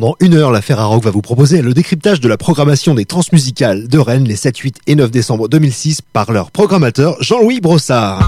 pendant une heure, la Ferrarock va vous proposer le décryptage de la programmation des transmusicales de Rennes les 7, 8 et 9 décembre 2006 par leur programmateur Jean-Louis Brossard.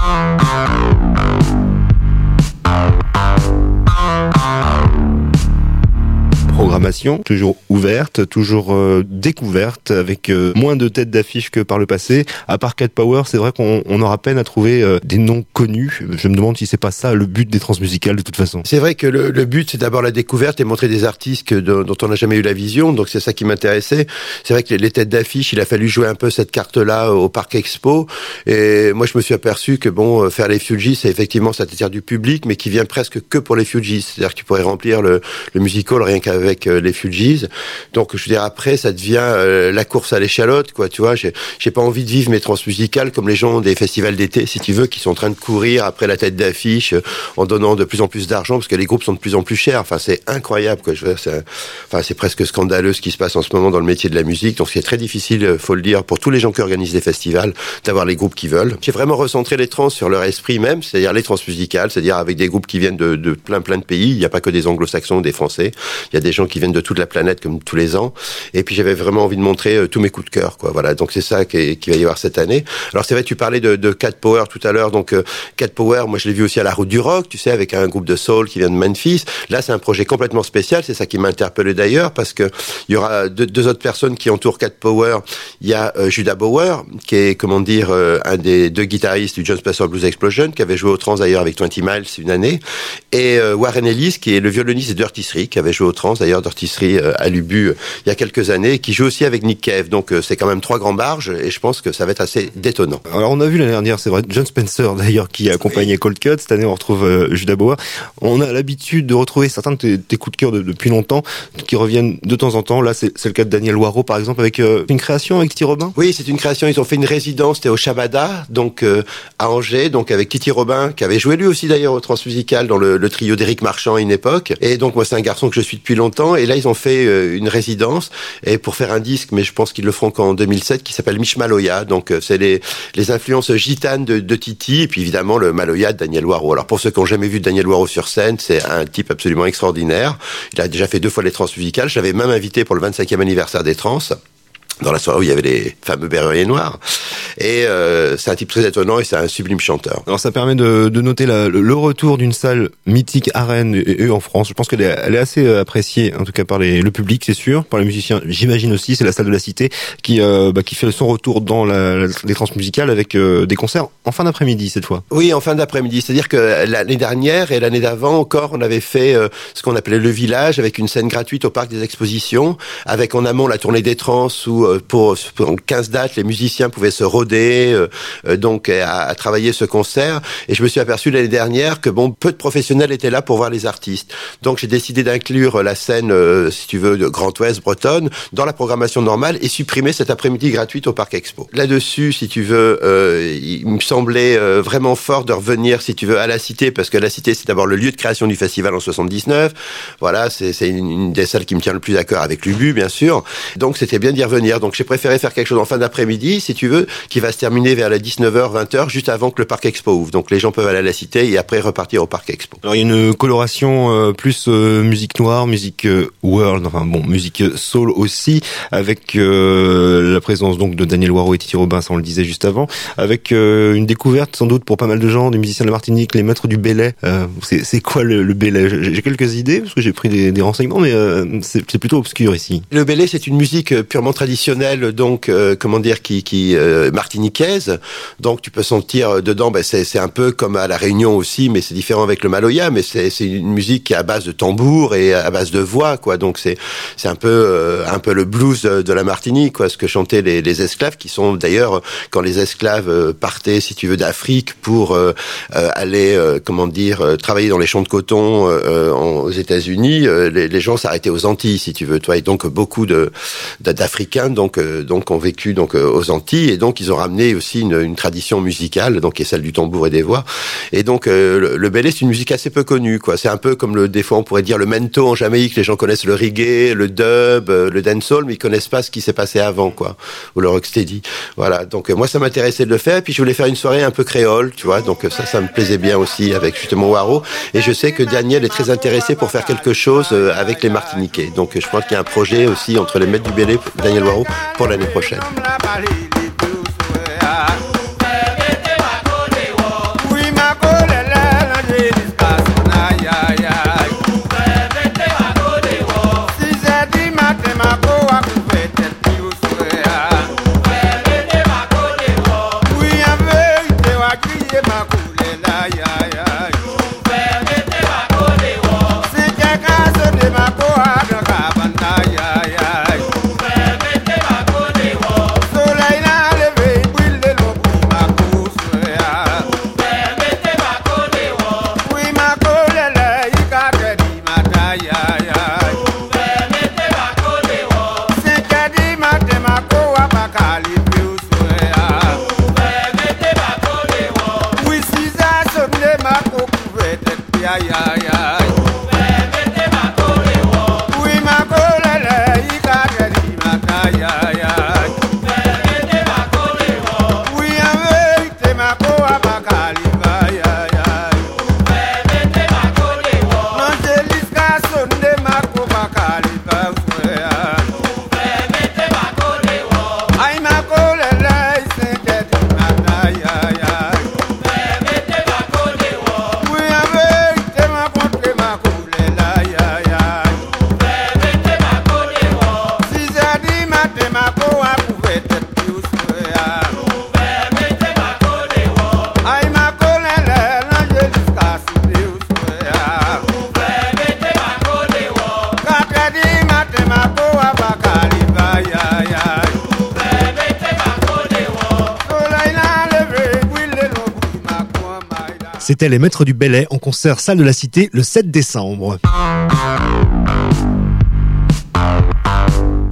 Programmation, toujours ouverte, toujours euh, découverte, avec euh, moins de têtes d'affiche que par le passé. À part Cat Power, c'est vrai qu'on aura peine à trouver euh, des noms connus. Je me demande si c'est pas ça le but des transmusicales de toute façon. C'est vrai que le, le but c'est d'abord la découverte et montrer des artistes que, dont on n'a jamais eu la vision. Donc c'est ça qui m'intéressait. C'est vrai que les, têtes d'affiche, il a fallu jouer un peu cette carte-là au Parc Expo. Et moi je me suis aperçu que bon, faire les Fugees, c'est effectivement ça du public, mais qui vient presque que pour les Fugees. C'est-à-dire que tu pourrais remplir le, le musical rien qu'avec avec euh, les Fugees. Donc je veux dire après ça devient euh, la course à l'échalote quoi, tu vois, j'ai pas envie de vivre mes transmusicales comme les gens des festivals d'été si tu veux qui sont en train de courir après la tête d'affiche euh, en donnant de plus en plus d'argent parce que les groupes sont de plus en plus chers. Enfin c'est incroyable quoi, je veux dire, enfin c'est presque scandaleux ce qui se passe en ce moment dans le métier de la musique. Donc c'est très difficile faut le dire pour tous les gens qui organisent des festivals d'avoir les groupes qui veulent. J'ai vraiment recentré les trans sur leur esprit même, c'est-à-dire les transmusicales, c'est-à-dire avec des groupes qui viennent de, de plein plein de pays, il n'y a pas que des anglo-saxons, des français. Il y a des gens qui de toute la planète comme tous les ans. Et puis j'avais vraiment envie de montrer euh, tous mes coups de cœur, quoi. Voilà. Donc c'est ça qui, va y avoir cette année. Alors c'est vrai, tu parlais de, Cat Power tout à l'heure. Donc euh, Cat Power, moi je l'ai vu aussi à la Route du Rock, tu sais, avec un groupe de soul qui vient de Memphis. Là, c'est un projet complètement spécial. C'est ça qui m'a interpellé d'ailleurs parce que il y aura deux, autres personnes qui entourent Cat Power. Il y a euh, Judah Bauer, qui est comment dire un des deux guitaristes du John Spencer Blues Explosion, qui avait joué au trans d'ailleurs avec 20 Miles une année, et Warren Ellis, qui est le violoniste de Dirty qui avait joué au trans d'ailleurs Euh, à l'Ubu euh, il y a quelques années, qui joue aussi avec Nick Cave. Donc euh, c'est quand même trois grands barges et je pense que ça va être assez détonnant. Alors on a vu l'année dernière, c'est vrai, John Spencer d'ailleurs qui a accompagné Cold Cut. Cette année on retrouve Judah Bauer. On a l'habitude de retrouver certains de tes, coups de cœur depuis longtemps qui reviennent de temps en temps. Là c'est le cas de Daniel Waro par exemple avec une création avec Titi Robin? Oui, c'est une création. Ils ont fait une résidence, c'était au Shabada, donc à Angers, donc avec Titi Robin qui avait joué lui aussi d'ailleurs au Transmusical dans le, le trio d'Éric Marchand à une époque. Et donc moi c'est un garçon que je suis depuis longtemps. Et là ils ont fait euh, une résidence et pour faire un disque, mais je pense qu'ils le feront qu'en 2007, qui s'appelle Mishmaloya. Donc euh, c'est les, les influences gitanes de, de, Titi et puis évidemment le Maloya de Daniel Waro. Alors pour ceux qui n'ont jamais vu Daniel Waro sur scène, c'est un type absolument extraordinaire. Il a déjà fait deux fois les transmusicales. Je l'avais même invité pour le 25e anniversaire des trans dans la soirée où il y avait les fameux berruriers noirs. Et euh, c'est un type très étonnant et c'est un sublime chanteur. Alors ça permet de, de noter la, le retour d'une salle mythique à Rennes et, en France. Je pense qu'elle est, elle est assez euh, appréciée, en tout cas par les, le public, c'est sûr, par les musiciens. J'imagine aussi, c'est la salle de la Cité qui euh, bah, qui fait son retour dans la, les transmusicales avec euh, des concerts en fin d'après-midi cette fois. Oui, en fin d'après-midi. C'est-à-dire que l'année dernière et l'année d'avant encore, on avait fait euh, ce qu'on appelait le village avec une scène gratuite au parc des expositions, avec en amont la tournée des trans où pour, pour 15 dates les musiciens pouvaient se euh, euh, donc à, travailler ce concert. Et je me suis aperçu l'année dernière que bon, peu de professionnels étaient là pour voir les artistes. Donc j'ai décidé d'inclure la scène, euh, si tu veux, de Grand Ouest bretonne dans la programmation normale et supprimer cet après-midi gratuite au Parc Expo. Là-dessus, si tu veux, il me semblait vraiment fort de revenir, si tu veux, à la Cité, parce que la Cité, c'est d'abord le lieu de création du festival en 79. Voilà, c'est une, des salles qui me tient le plus à cœur avec l'UBU, bien sûr. Donc c'était bien d'y revenir. Donc j'ai préféré faire quelque chose en fin d'après-midi, si tu veux, qui va se terminer vers les 19h, 20h, juste avant que le parc expo ouvre. Donc les gens peuvent aller à la cité et après repartir au parc expo. Alors il y a une coloration euh, plus euh, musique noire, musique euh, world, enfin bon, musique soul aussi, avec la présence donc de Daniel Waro et Titi Robin, ça on le disait juste avant, avec une découverte sans doute pour pas mal de gens, des musiciens de la Martinique, les maîtres du Belay. c'est quoi le, le Belay J'ai quelques idées parce que j'ai pris des, des, renseignements, mais c'est plutôt obscur ici. Le Belay c'est une musique purement traditionnelle, donc comment dire, qui, qui martiniquaise. Donc tu peux sentir euh, dedans, ben, c'est un peu comme à la Réunion aussi, mais c'est différent avec le Maloya, mais c'est une musique qui est à base de tambour et à base de voix, quoi. Donc c'est c'est un peu euh, un peu le blues de, la Martinique, quoi, ce que chantaient les, esclaves, qui sont d'ailleurs quand les esclaves euh, partaient, si tu veux, d'Afrique pour euh, aller, comment dire, travailler dans les champs de coton aux États-Unis, les, gens s'arrêtaient aux Antilles, si tu veux, toi. Et donc beaucoup d'Africains donc donc ont vécu donc aux Antilles et donc ils ont ramené aussi une, une tradition musicale, donc qui est celle du tambour et des voix. Et donc le, le belé, c'est une musique assez peu connue, quoi. C'est un peu comme le, des fois on pourrait dire le mento en Jamaïque. Les gens connaissent le reggae, le dub, le dancehall, mais ils connaissent pas ce qui s'est passé avant, quoi, ou le rocksteady. Voilà. Donc moi, ça m'intéressait de le faire. Puis je voulais faire une soirée un peu créole, tu vois. Donc ça, ça me plaisait bien aussi avec justement Waro. Et je sais que Daniel est très intéressé pour faire quelque chose avec les Martiniquais. Donc je pense qu'il y a un projet aussi entre les maîtres du Bélé, Daniel Waro, pour l'année prochaine. C'était les Maîtres du Belay en concert salle de la Cité le 7 décembre.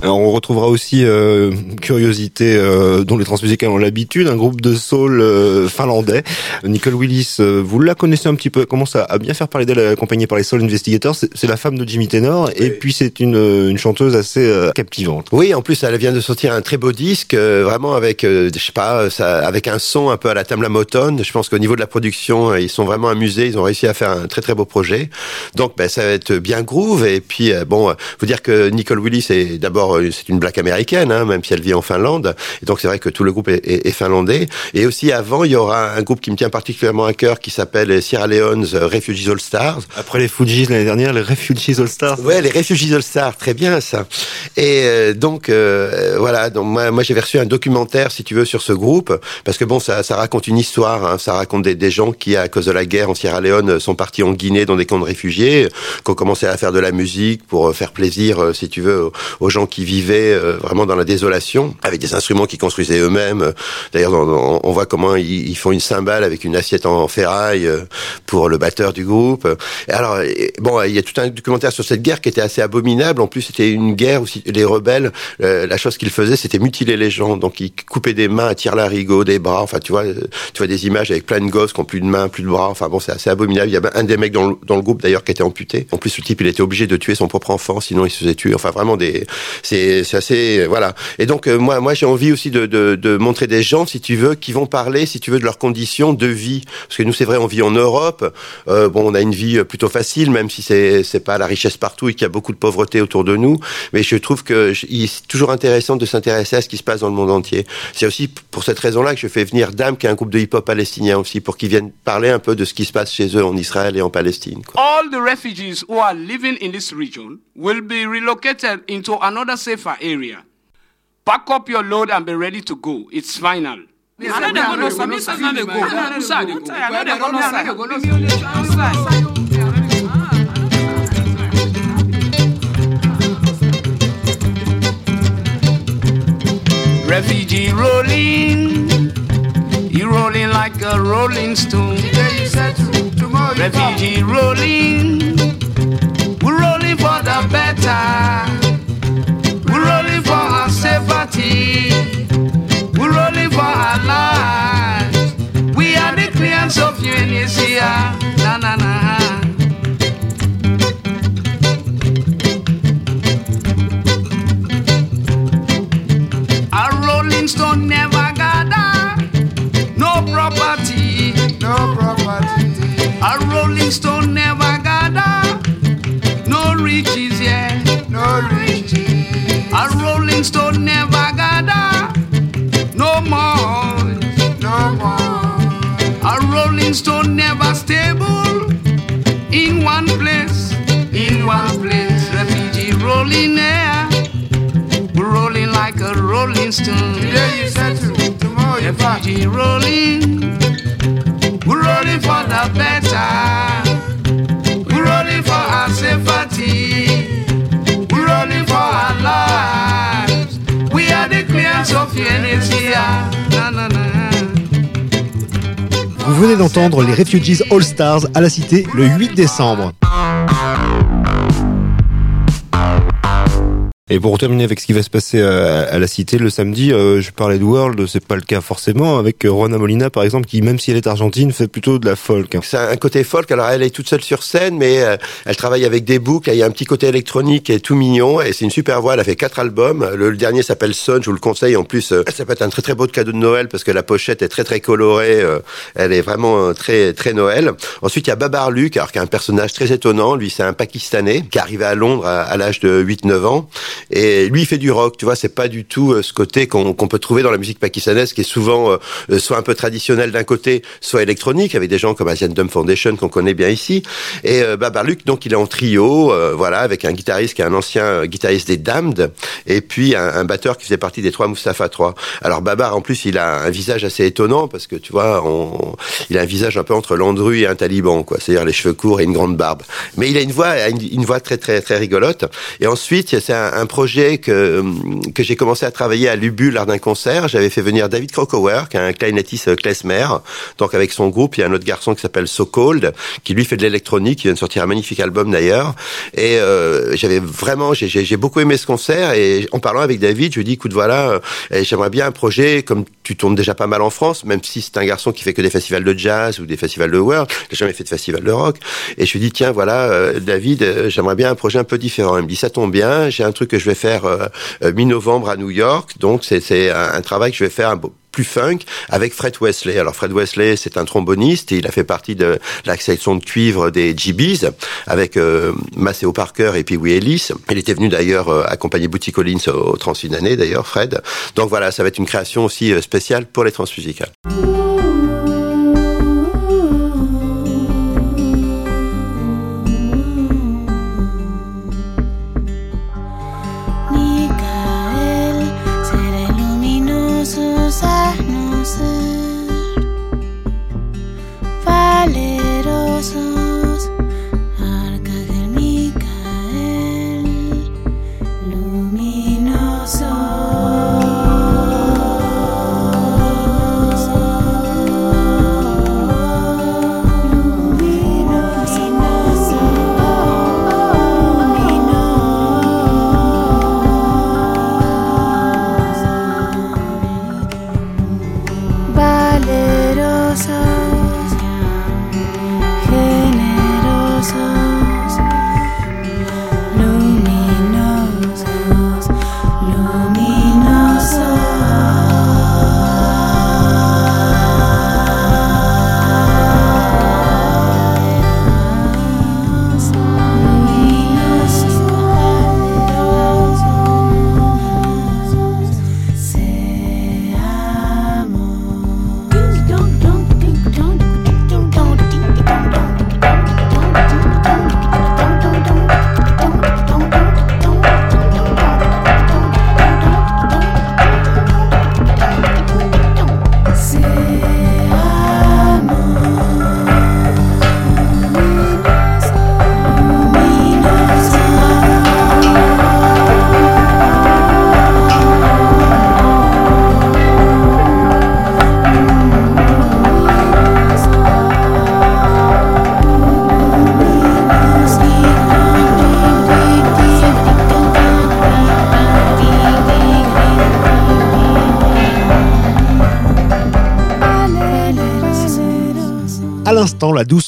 Alors on retrouvera aussi euh, curiosité euh, dont les transmusicales ont l'habitude, un groupe de soul euh, finlandais. Nicole Willis, euh, vous la connaissez un petit peu, elle commence à, bien faire parler d'elle, accompagnée par les Soul Investigators. C'est la femme de Jimmy Tenor et puis c'est une, une chanteuse assez captivante. Oui, en plus elle vient de sortir un très beau disque, vraiment avec, je sais pas, ça, avec un son un peu à la Tamla Motown. Je pense qu'au niveau de la production, ils sont vraiment amusés, ils ont réussi à faire un très très beau projet. Donc ben, ça va être bien groove et puis bon, faut dire que Nicole Willis est d'abord c'est une black américaine, hein, même si elle en Finlande. Et donc c'est vrai que tout le groupe est, est, finlandais. Et aussi avant, il y aura un groupe qui me tient particulièrement à cœur qui s'appelle Sierra Leone's Refugees All Stars. Après les Fujis l'année dernière, les Refugees All Stars. Ouais, les Refugees All Stars, très bien ça. Et euh, donc euh, voilà, donc moi, moi j'ai reçu un documentaire, si tu veux, sur ce groupe, parce que bon, ça, ça raconte une histoire. Hein, ça raconte des, des, gens qui, à cause de la guerre en Sierra Leone, sont partis en Guinée dans des camps de réfugiés, qui ont commencé à faire de la musique pour faire plaisir, si tu veux, aux gens qui vivaient euh, vraiment dans la désolation, avec des instruments qu'ils construisaient eux-mêmes. D'ailleurs, on voit comment ils, font une cymbale avec une assiette en ferraille euh, pour le batteur du groupe. Alors, bon, il y a tout un documentaire sur cette guerre qui était assez abominable. En plus, c'était une guerre où les rebelles, euh, la chose qu'ils faisaient, c'était mutiler les gens. Donc, ils coupaient des mains à tire-larigot, des bras. Enfin, tu vois, tu vois des images avec plein de gosses qui ont plus de mains, plus de bras. Enfin, bon, c'est assez abominable. Il y avait un des mecs dans le, dans le groupe d'ailleurs qui était amputé. En plus, le type, il était obligé de tuer son propre enfant, sinon il se faisait tuer. Enfin, vraiment des, c'est assez voilà. Et donc euh, moi moi j'ai envie aussi de, de, de, montrer des gens si tu veux qui vont parler si tu veux de leurs conditions de vie parce que nous c'est vrai on vit en Europe euh, bon on a une vie plutôt facile même si c'est c'est pas la richesse partout et qu'il y a beaucoup de pauvreté autour de nous mais je trouve que c'est toujours intéressant de s'intéresser à ce qui se passe dans le monde entier. C'est aussi pour cette raison-là que je fais venir Dame qui est un groupe de hip-hop palestinien aussi pour qu'ils viennent parler un peu de ce qui se passe chez eux en Israël et en Palestine. Quoi. All the refugees who are living in this region will be relocated into another safer area. Pack up your load and be ready to go. It's final. Refugee rolling, you rolling like a rolling stone. Refugee rolling, we're rolling for the better. We're rolling for our lives. We are the clients of Tunisia. Na na na. A rolling stone never gather. No property. No property. A rolling stone never. No riches, yeah. A rolling stone never gather no more. No more. A rolling stone never stable in one place, in one place. Refugee rolling there, rolling like a rolling stone. Today you settle, tomorrow you. Refugee rolling, we're rolling for the better. We're rolling for our safety. Na. Vous venez d'entendre les Refugees All Stars à la Cité le 8 décembre. Et pour terminer avec ce qui va se passer à, la Cité le samedi, euh, je parlais de World, c'est pas le cas forcément, avec euh, Rona Molina par exemple, qui même si elle est argentine, fait plutôt de la folk. C'est un côté folk. Alors elle est toute seule sur scène, mais euh, elle travaille avec des boucles. Il y a un petit côté électronique est tout mignon. Et c'est une super voix. Elle a fait quatre albums. Le, dernier s'appelle Sun. Je vous le conseille. En plus, euh, ça peut être un très très beau cadeau de Noël parce que la pochette est très très colorée. elle est vraiment très très Noël. Ensuite, il y a Babar Luc, alors qui est un personnage très étonnant. Lui, c'est un Pakistanais qui est arrivé à Londres à, à l'âge de 8-9 ans. Et lui, il fait du rock. Tu vois, c'est pas du tout euh, ce côté qu'on peut trouver dans la musique pakistanaise, qui est souvent euh, euh, soit un peu traditionnel d'un côté, soit électronique, avec des gens comme Asian Drum Foundation qu'on connaît bien ici. Et euh, Babar Luc, donc, il est en trio, voilà, avec un guitariste qui est un ancien guitariste des Damned, et puis un, batteur qui faisait partie des trois Mustafa 3. Alors Babar, en plus, il a un visage assez étonnant parce que tu vois, il a un visage un peu entre Landru et un taliban, quoi. C'est-à-dire les cheveux courts et une grande barbe. Mais il a une voix, une, une voix très très très rigolote. Et ensuite, c'est un, un projet que que j'ai commencé à travailler à Lubu lors d'un concert. J'avais fait venir David Krokower, qui est un clarinettiste euh, klezmer. Donc avec son groupe, il y a un autre garçon qui s'appelle So Cold, qui lui fait de l'électronique, qui vient de sortir un magnifique album d'ailleurs. Et euh, j'avais vraiment, j'ai- j'ai j'ai beaucoup aimé ce concert. Et en parlant avec David, je lui dis, écoute, voilà, euh, j'aimerais bien un projet comme tu tournes déjà pas mal en France, même si c'est un garçon qui fait que des festivals de jazz ou des festivals de world. N'a jamais fait de festival de rock. Et je lui dis, tiens, voilà, euh, David, euh, j'aimerais bien un projet un peu différent. Il me dit, ça tombe bien, j'ai un truc que je vais faire euh, euh, mi-novembre à New York. Donc c'est un, travail que je vais faire un beau- plus funk avec Fred Wesley. Alors Fred Wesley, c'est un tromboniste et il a fait partie de la section de cuivre des GBs avec euh, Maceo Parker et puis Wee Ellis. Il était venu d'ailleurs euh, accompagner Booty Collins au, au Transfinanné d'ailleurs, Fred. Donc voilà, ça va être une création aussi spéciale pour les transmusicales.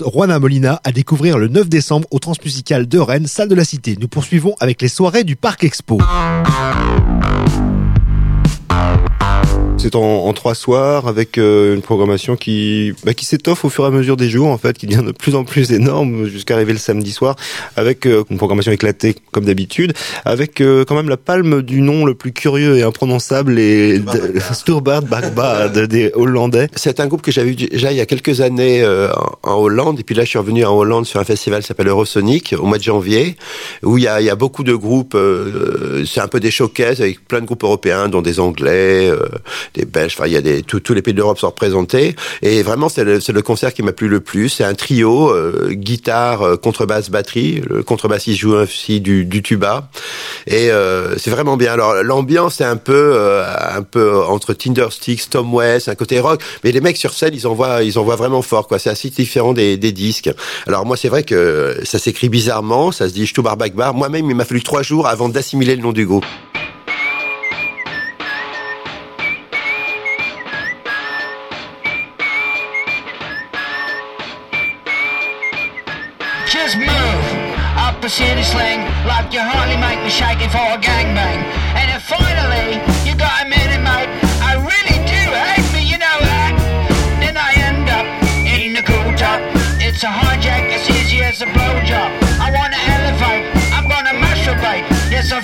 Juana Molina à découvrir le 9 décembre au Transmusical de Rennes, salle de la Cité. Nous poursuivons avec les soirées du Parc Expo. C'est en, en trois soirs avec euh, une programmation qui bah, qui s'étoffe au fur et à mesure des jours en fait, qui devient de plus en plus énorme jusqu'à arriver le samedi soir avec euh, une programmation éclatée comme d'habitude, avec euh, quand même la palme du nom le plus curieux et imprononçable et Sturbard Bagbard des Hollandais. C'est un groupe que j'avais déjà il y a quelques années en, Hollande, et puis là je suis revenu en Hollande sur un festival qui s'appelle Eurosonic au mois de janvier, où il y a, il y a beaucoup de groupes, c'est un peu des showcases avec plein de groupes européens, dont des Anglais, des Belges, enfin il y a des, tous- les pays d'Europe sont représentés, et vraiment c'est le, le concert qui m'a plu le plus, c'est un trio, euh, guitare, euh, contrebasse, batterie, le contrebassiste joue aussi du, du tuba, et euh, c'est vraiment bien. Alors l'ambiance est un peu, euh, un peu entre Tindersticks, Tom West, un côté rock, mais les mecs sur scène ils envoient, ils envoient vraiment fort quoi. C'est assez différent des, des disques. Alors moi c'est vrai que ça s'écrit bizarrement, ça se dit Stubar Bakbar. Moi-même il m'a fallu trois jours avant d'assimiler le nom du groupe. Like you hardly make me shaking for a gangbang. And then finally, you got a minute, mate. I really do hate me, you know that. Then I end up in the cool top. It's a hijack as easy as a blowjob. I wanna elevate, I'm gonna masturbate. Yes, I'm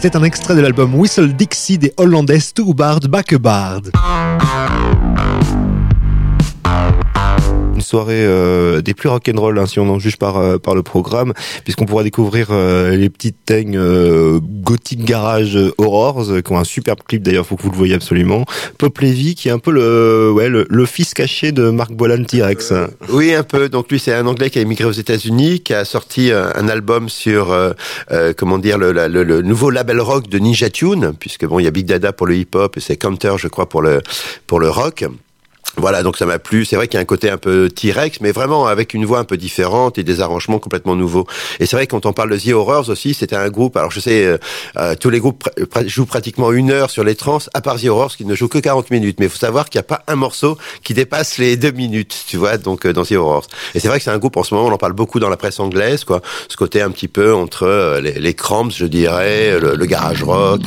C'était un extrait de l'album Whistle Dixie des Hollandais Sturbard Bakebard. Une soirée euh, des plus rock'n'roll hein, si on en juge par euh, le programme, puisqu'on pourra découvrir euh, les petites teignes gothique garage euh, qui ont un superbe clip d'ailleurs, faut que vous le voyez absolument. Pop Levy, qui est un peu le ouais le, fils caché de Mark Bolan T-Rex. Oui, un peu. Donc lui, c'est un Anglais qui a émigré aux États-Unis, qui a sorti un album sur, comment dire, le- le nouveau label rock de Ninja Tune, puisque bon, il y a Big Dada pour le hip-hop et c'est Counter, je crois, pour le pour le rock. Voilà, donc ça m'a plu. C'est vrai qu'il y a un côté un peu T-Rex, mais vraiment avec une voix un peu différente et des arrangements complètement nouveaux. Et c'est vrai quand on parle de The Horrors aussi, c'était un groupe. Alors je sais, euh, euh, tous les groupes jouent pratiquement une heure sur les trans, à part The Horrors qui ne joue que 40 minutes. Mais il faut savoir qu'il n'y a pas un morceau qui dépasse les deux minutes, tu vois, donc euh, dans The Horrors. Et c'est vrai que c'est un groupe en ce moment, on en parle beaucoup dans la presse anglaise, quoi. Ce côté un petit peu entre euh, les, Cramps, je dirais, le garage rock.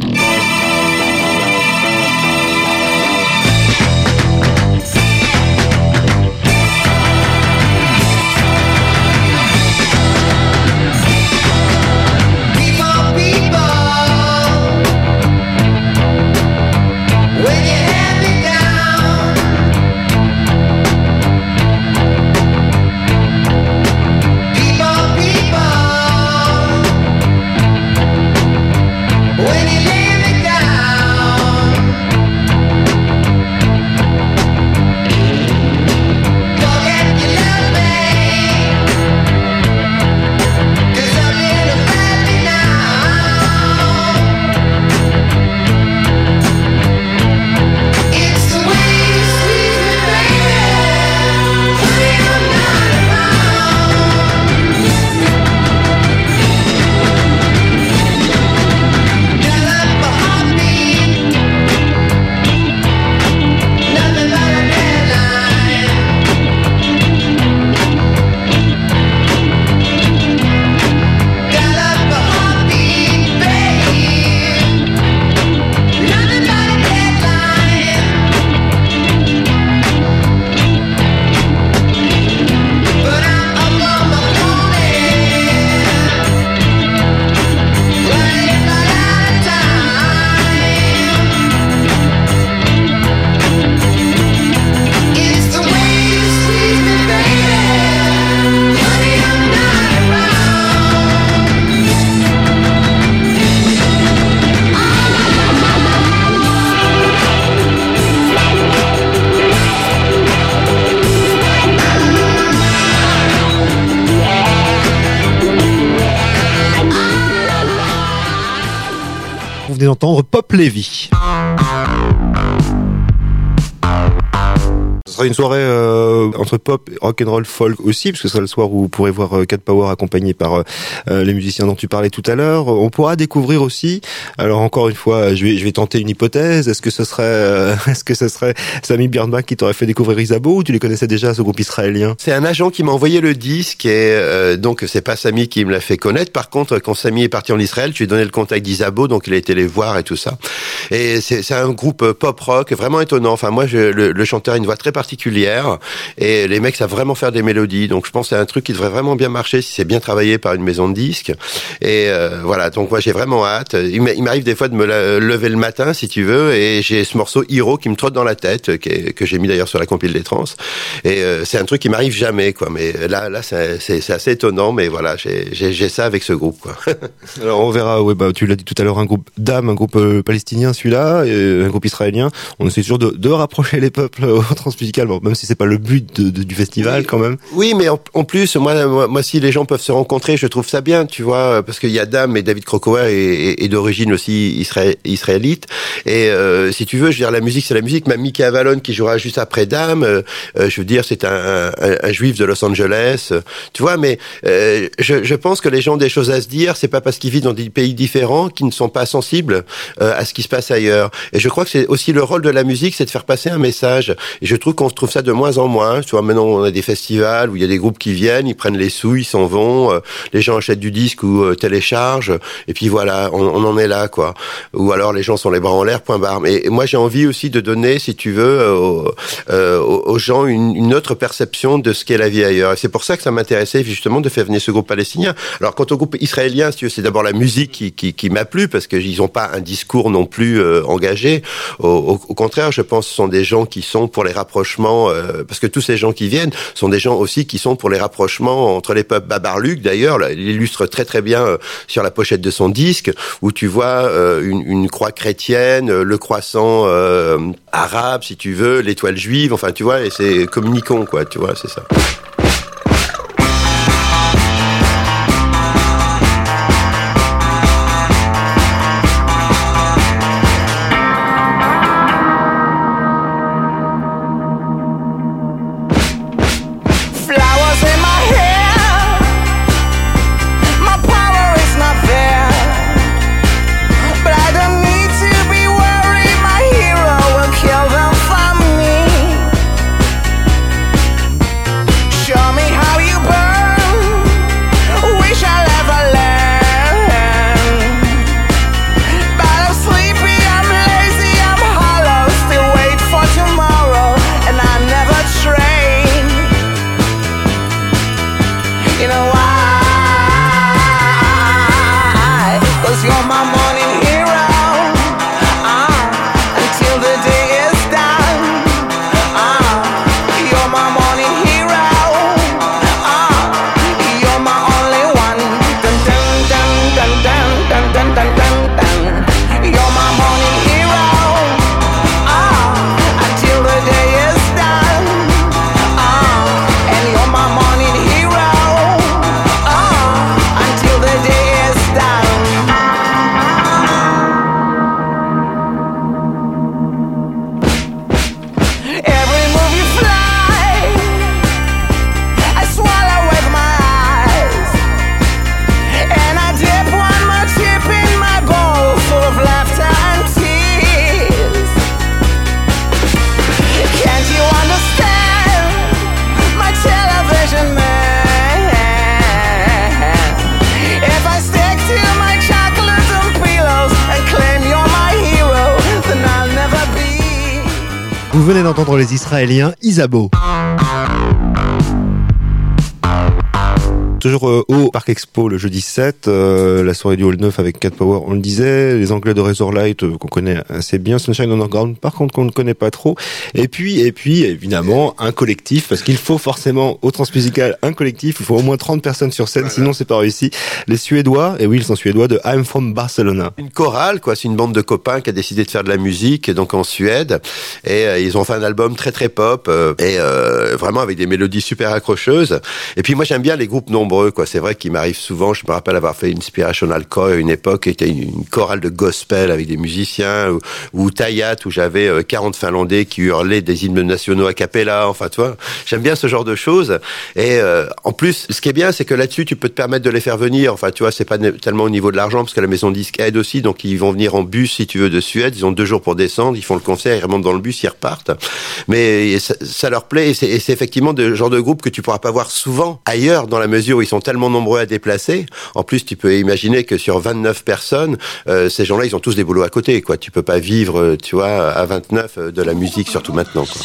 Plévy. Une soirée euh, entre pop, rock and roll, folk aussi, parce que ce sera le soir où vous pourrez voir euh, Cat Power accompagné par euh, les musiciens dont tu parlais tout à l'heure. On pourra découvrir aussi. Alors encore une fois, je vais je vais tenter une hypothèse. Est-ce que ce serait euh, est-ce que ce serait Samy Birnbach qui t'aurait fait découvrir Isabeau ou tu les connaissais déjà ce groupe israélien? C'est un agent qui m'a envoyé le disque et donc c'est pas Samy qui me l'a fait connaître. Par contre, quand Samy est parti en Israël, je lui donné le contact d'Isabo, donc il a été les voir et tout ça. Et c'est un groupe pop rock vraiment étonnant. Enfin moi, le, le chanteur a une voix très particulière et les mecs savent vraiment faire des mélodies. Donc je pense que c'est un truc qui devrait vraiment bien marcher si c'est bien travaillé par une maison de disques. Et euh, voilà, donc moi j'ai vraiment hâte. Il m'a- il m'arrive des fois de me lever le matin si tu veux et j'ai ce morceau Hero qui me trotte dans la tête, que j'ai mis d'ailleurs sur la compile des trans. Et euh, c'est un truc qui m'arrive jamais quoi. Mais là, là c'est assez étonnant. Mais voilà, j'ai ça avec ce groupe quoi. Alors on verra. Ouais, bah tu l'as dit tout à l'heure, un groupe d'âme, un groupe euh, palestinien celui-là, un groupe israélien. On essaie toujours de, rapprocher les peuples au bon, même si c'est pas le but de- de- du festival quand même. Oui, mais en, en plus, moi, moi, moi, si les gens peuvent se rencontrer, je trouve ça bien, tu vois, parce qu'il y a Dame et David est- est d'origine aussi isra- israélite. Et euh, si tu veux, je veux dire, la musique, c'est la musique. Mickey Avalon qui jouera juste après Dame, euh, euh, je veux dire, c'est un, un, un juif de Los Angeles, tu vois. Mais euh, je, je pense que les gens ont des choses à se dire. C'est pas parce qu'ils vivent dans des pays différents qu'ils ne sont pas sensibles euh, à ce qui se passe ailleurs. Et je crois que c'est aussi le rôle de la musique, c'est de faire passer un message. Et je trouve qu'on se trouve ça de moins en moins. Tu vois, maintenant on a des festivals où il y a des groupes qui viennent, ils prennent les sous, ils s'en vont, euh, les gens achètent du disque ou euh, téléchargent, et puis voilà, on, en est là, quoi. Ou alors les gens sont les bras en l'air, point barre. Et moi j'ai envie aussi de donner, si tu veux, euh, aux, gens une, autre perception de ce qu'est la vie ailleurs. Et c'est pour ça que ça m'intéressait justement de faire venir ce groupe palestinien. Alors quant au groupe israélien, si tu veux, c'est d'abord la musique qui, m'a plu parce qu'ils n'ont pas un discours non plus engagé. Au, au contraire, je pense que ce sont des gens qui sont pour les rapprochements, euh, parce que tous ces gens qui viennent sont des gens aussi qui sont pour les rapprochements entre les peuples. Babar Luc, d'ailleurs, il illustre très très bien euh, sur la pochette de son disque, où tu vois euh, une, une croix chrétienne, le croissant arabe, si tu veux, l'étoile juive, enfin tu vois, et c'est communicant, quoi, tu vois, c'est ça. D'entendre les Israéliens Isabeau. Toujours euh, au Parc Expo le jeudi 7, euh, la soirée du Hall 9 avec Cat Power, on le disait, les Anglais de Razorlight euh, qu'on connaît assez bien, Sunshine Underground par contre qu'on ne connaît pas trop, et puis et puis évidemment un collectif parce qu'il faut forcément au Transmusical un collectif, il faut au moins 30 personnes sur scène, sinon c'est pas réussi. Les Suédois, et oui ils sont Suédois de I'm from Barcelona. Une chorale, quoi. C'est une bande de copains qui a décidé de faire de la musique, donc en Suède. Et ils ont fait un album très très pop et vraiment avec des mélodies super accrocheuses. Et puis moi j'aime bien les groupes nombreux quoi. C'est vrai qu'il m'arrive souvent, je me rappelle avoir fait Inspirational Choir à une époque, qui était une, chorale de gospel avec des musiciens, ou, ou Tayat, où j'avais euh, 40 Finlandais qui hurlaient des hymnes nationaux a cappella, enfin, tu vois. J'aime bien ce genre de choses. Et euh, en plus, ce qui est bien, c'est que là-dessus, tu peux te permettre de les faire venir. Enfin, tu vois, c'est pas tellement au niveau de l'argent, parce que la maison disque aide aussi, donc ils vont venir en bus, si tu veux, de Suède. Ils ont deux jours pour descendre, ils font le concert, ils remontent dans le bus, ils repartent. Mais ça, leur plaît, et c'est effectivement le genre de groupe que tu pourras pas voir souvent ailleurs, dans la mesure où ils sont tellement nombreux à déplacer. En plus, tu peux imaginer que sur 29 personnes, euh, ces gens-là, ils ont tous des boulots à côté, quoi. Tu peux pas vivre, euh, tu vois, à 29 euh, de la musique, surtout maintenant, quoi.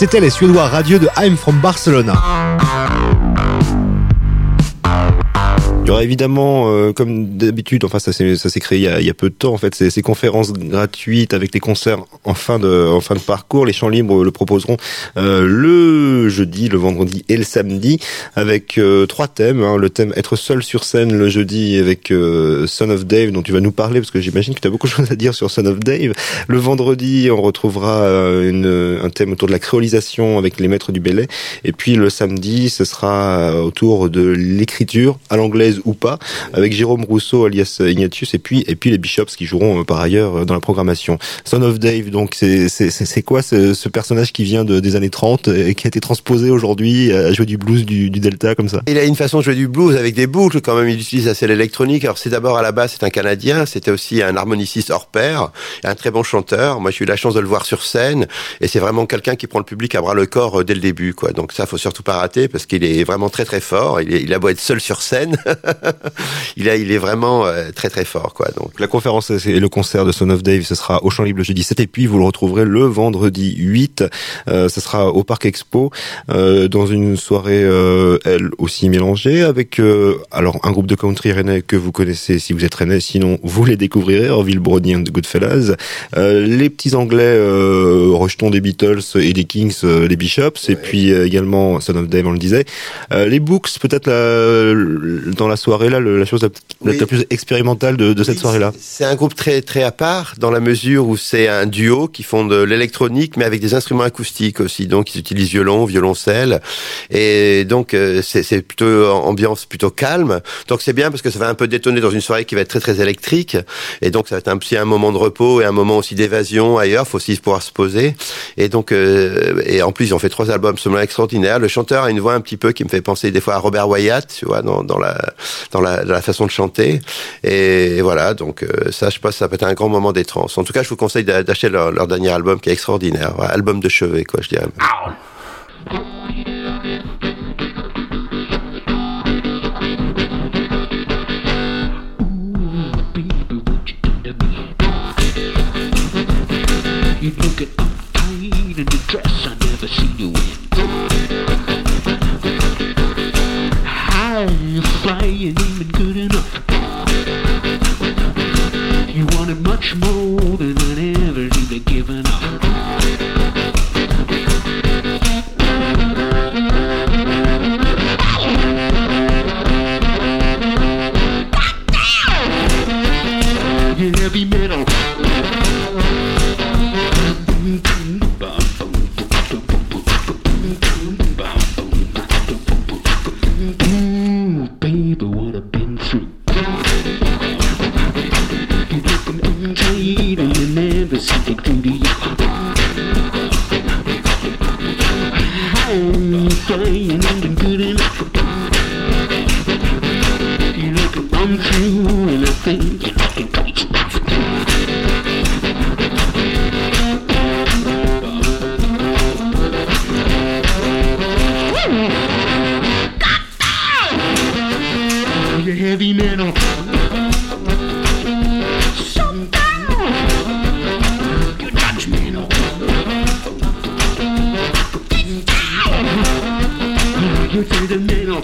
C'était les Suédois radieux de I'm from Barcelona. Il y aura évidemment, euh, comme d'habitude, enfin ça s'est ça s'est créé il y, a, il y a peu de temps en fait, ces, ces conférences gratuites avec des concerts en fin de en fin de parcours. Les champs libres le proposeront euh, le jeudi, le vendredi et le samedi avec euh, trois thèmes. hein. Le thème être seul sur scène le jeudi avec euh, Son of Dave dont tu vas nous parler parce que j'imagine que tu as beaucoup de choses à dire sur Son of Dave. Le vendredi, on retrouvera euh, une, un thème autour de la créolisation avec les maîtres du Belay. Et puis le samedi, ce sera euh, autour de l'écriture à l'anglaise ou pas, avec Jérôme Rousseau alias Ignatius et puis et puis les Bishops qui joueront euh, par ailleurs euh, dans la programmation. Son of Dave, donc c'est c'est quoi ce, ce personnage qui vient de, des années 30 et qui a été transposé aujourd'hui à jouer du blues du, du Delta comme ça? Il a une façon de jouer du blues avec des boucles quand même. Il utilise assez l'électronique. Alors c'est d'abord à la base c'est un Canadien. C'était aussi un harmoniciste hors pair, un très bon chanteur. Moi j'ai eu la chance de le voir sur scène et c'est vraiment quelqu'un qui prend le public à bras le corps euh, dès le début quoi. Donc ça faut surtout pas rater parce qu'il est vraiment très très fort. Il, est, il a beau être seul sur scène, il a il est vraiment euh, très très fort quoi. Donc La conférence et le concert de Son of Dave, ce sera au Champ Libre le jeudi 7 et puis vous le retrouverez le vendredi 8. Euh, ce sera au Parc Expo euh, dans une soirée elle aussi mélangée avec alors un groupe de country rennais que vous connaissez si vous êtes rennais, sinon vous les découvrirez Orville Brody and the Goodfellas. Les petits anglais rejetons des Beatles et des Kings, les Bishops et puis également Son of Dave on le disait. Les Books peut-être dans la soirée là le- la chose la, Oui. la plus expérimentale de, de cette Oui, soirée là. C'est un groupe très très à part dans la mesure où c'est un duo qui font de l'électronique mais avec des instruments acoustiques aussi. Donc ils utilisent violon, violoncelle et donc euh, c'est c'est plutôt ambiance plutôt calme. Donc c'est bien parce que ça va un peu détonner dans une soirée qui va être très très électrique et donc ça va être un petit un moment de repos et un moment aussi d'évasion ailleurs. Faut aussi pouvoir se poser et donc euh, et en plus ils ont fait trois albums absolument extraordinaires. Le chanteur a une voix un petit peu qui me fait penser des fois à Robert Wyatt, tu vois, dans, dans la dans la, façon de chanter. Et, voilà, donc euh, ça, je pense, ça peut être un grand moment des trans. En tout cas, je vous conseille d'acheter leur, dernier album qui est extraordinaire, album de chevet, quoi, je dirais. Flying ain't good enough. You wanted much more moet in de middel.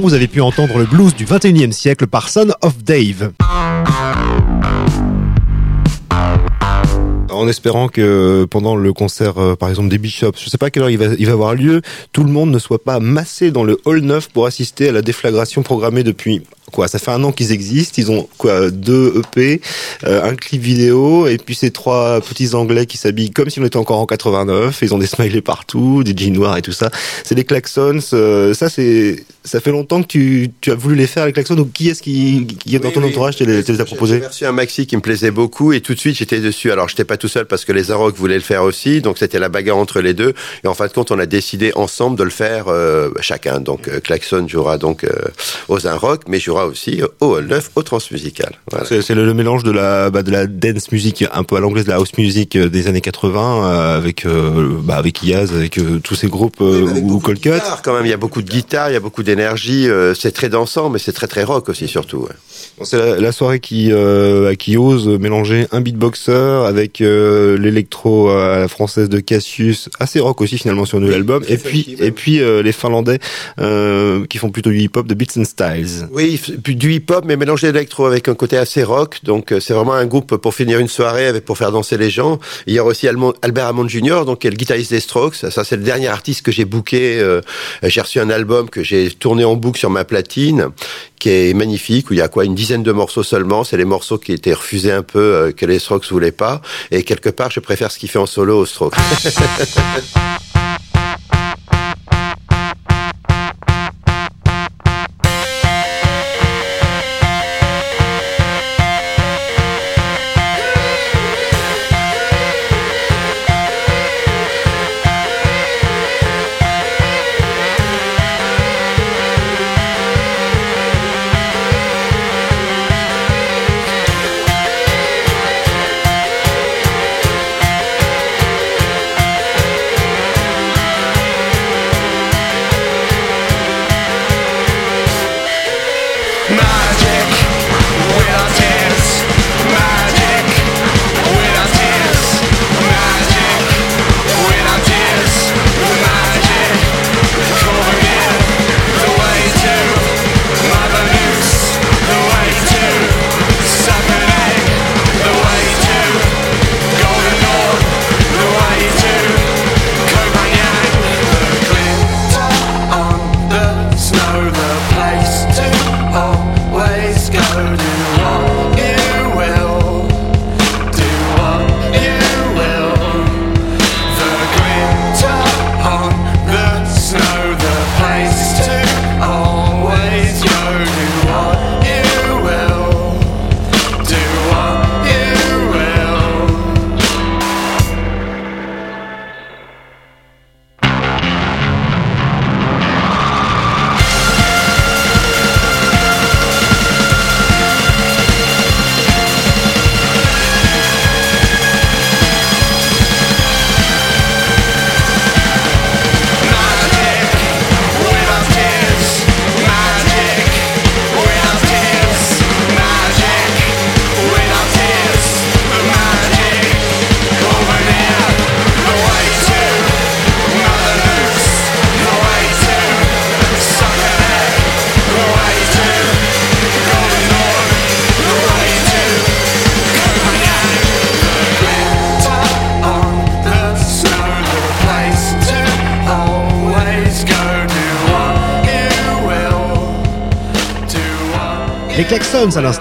Vous avez pu entendre le blues du 21e siècle par Son of Dave. En espérant que pendant le concert, euh, par exemple, des Bishops, je sais pas à quelle heure il va, il va avoir lieu, tout le monde ne soit pas massé dans le hall 9 pour assister à la déflagration programmée depuis quoi Ça fait un an qu'ils existent. Ils ont quoi Deux EP, euh, un clip vidéo, et puis ces trois petits Anglais qui s'habillent comme si on était encore en 89. Ils ont des smileys partout, des jeans noirs et tout ça. C'est des klaxons. euh, ça, c'est ça fait longtemps que tu, tu as voulu les faire les klaxons. Donc qui est-ce qui, qui est dans ton oui. entourage te les, les a proposés J'ai reçu un maxi qui me plaisait beaucoup et tout de suite j'étais dessus. Alors j'étais pas tout seul parce que les Arocs voulaient le faire aussi, donc c'était la bagarre entre les deux. Et en fin de compte, on a décidé ensemble de le faire euh, chacun. Donc Klaxon jouera donc aux Arocs, mais jouera aussi au 9 au Transmusical. Voilà. C'est le, le mélange de la bah, de la dance music un peu à l'anglaise, de la house music euh, des années 80 euh, avec euh, bah, avec Yaz, avec euh, tous ces groupes euh, ou beaucoup de Cold Cut. guitare, quand même, il y a beaucoup de guitare, il y a beaucoup d'énergie. c'est très dansant, mais c'est très très rock aussi surtout. ouais. Bon, C'est la, la soirée qui qui ose mélanger un beatboxer avec l'électro à la française de Cassius, assez rock aussi finalement sur un nouvel album, et puis et puis les Finlandais qui font plutôt du hip hop de Beats and Styles. Oui, du hip-hop, mais mélangé d'électro avec un côté assez rock. Donc, euh, c'est vraiment un groupe pour finir une soirée, pour faire danser les gens. Il y a aussi Albert Hammond Jr., donc, qui est le guitariste des Strokes. Ça, c'est le dernier artiste que j'ai booké. euh, j'ai reçu un album que j'ai tourné en boucle sur ma platine, qui est magnifique, où il y a quoi, une dizaine de morceaux seulement. C'est les morceaux qui étaient refusés un peu, euh, que les Strokes voulaient pas. Et quelque part, je préfère ce qu'il fait en solo aux Strokes.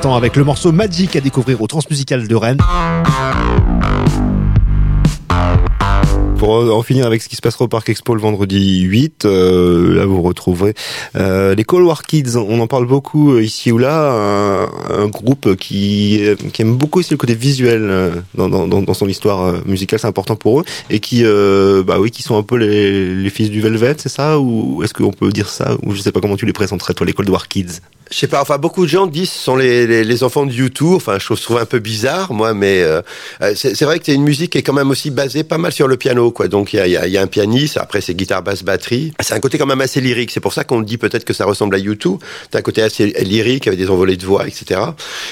avec le morceau Magic à découvrir au Transmusical de Rennes. Pour en finir avec ce qui se passera au Parc Expo le vendredi 8, euh, là vous retrouverez euh, les Cold War Kids. On en parle beaucoup euh, ici ou là. Un, groupe qui, aime beaucoup aussi le côté visuel euh, dans, son histoire musicale, c'est important pour eux. Et qui, bah oui, qui sont un peu les, fils du Velvet, c'est ça? Ou est-ce qu'on peut dire ça? Ou je sais pas comment tu les présenterais toi, les Cold War Kids? Je sais pas, enfin beaucoup de gens disent que ce sont les, les, les enfants de YouTube. Enfin, je trouve un peu bizarre, moi, mais c'est vrai que c'est une musique qui est quand même aussi basée pas mal sur le piano, Donc il y a, un pianiste, après c'est guitare, basse, batterie. C'est un côté quand même assez lyrique. C'est pour ça qu'on dit peut-être que ça ressemble à YouTube. C'est un côté assez lyrique avec des envolées de voix, etc.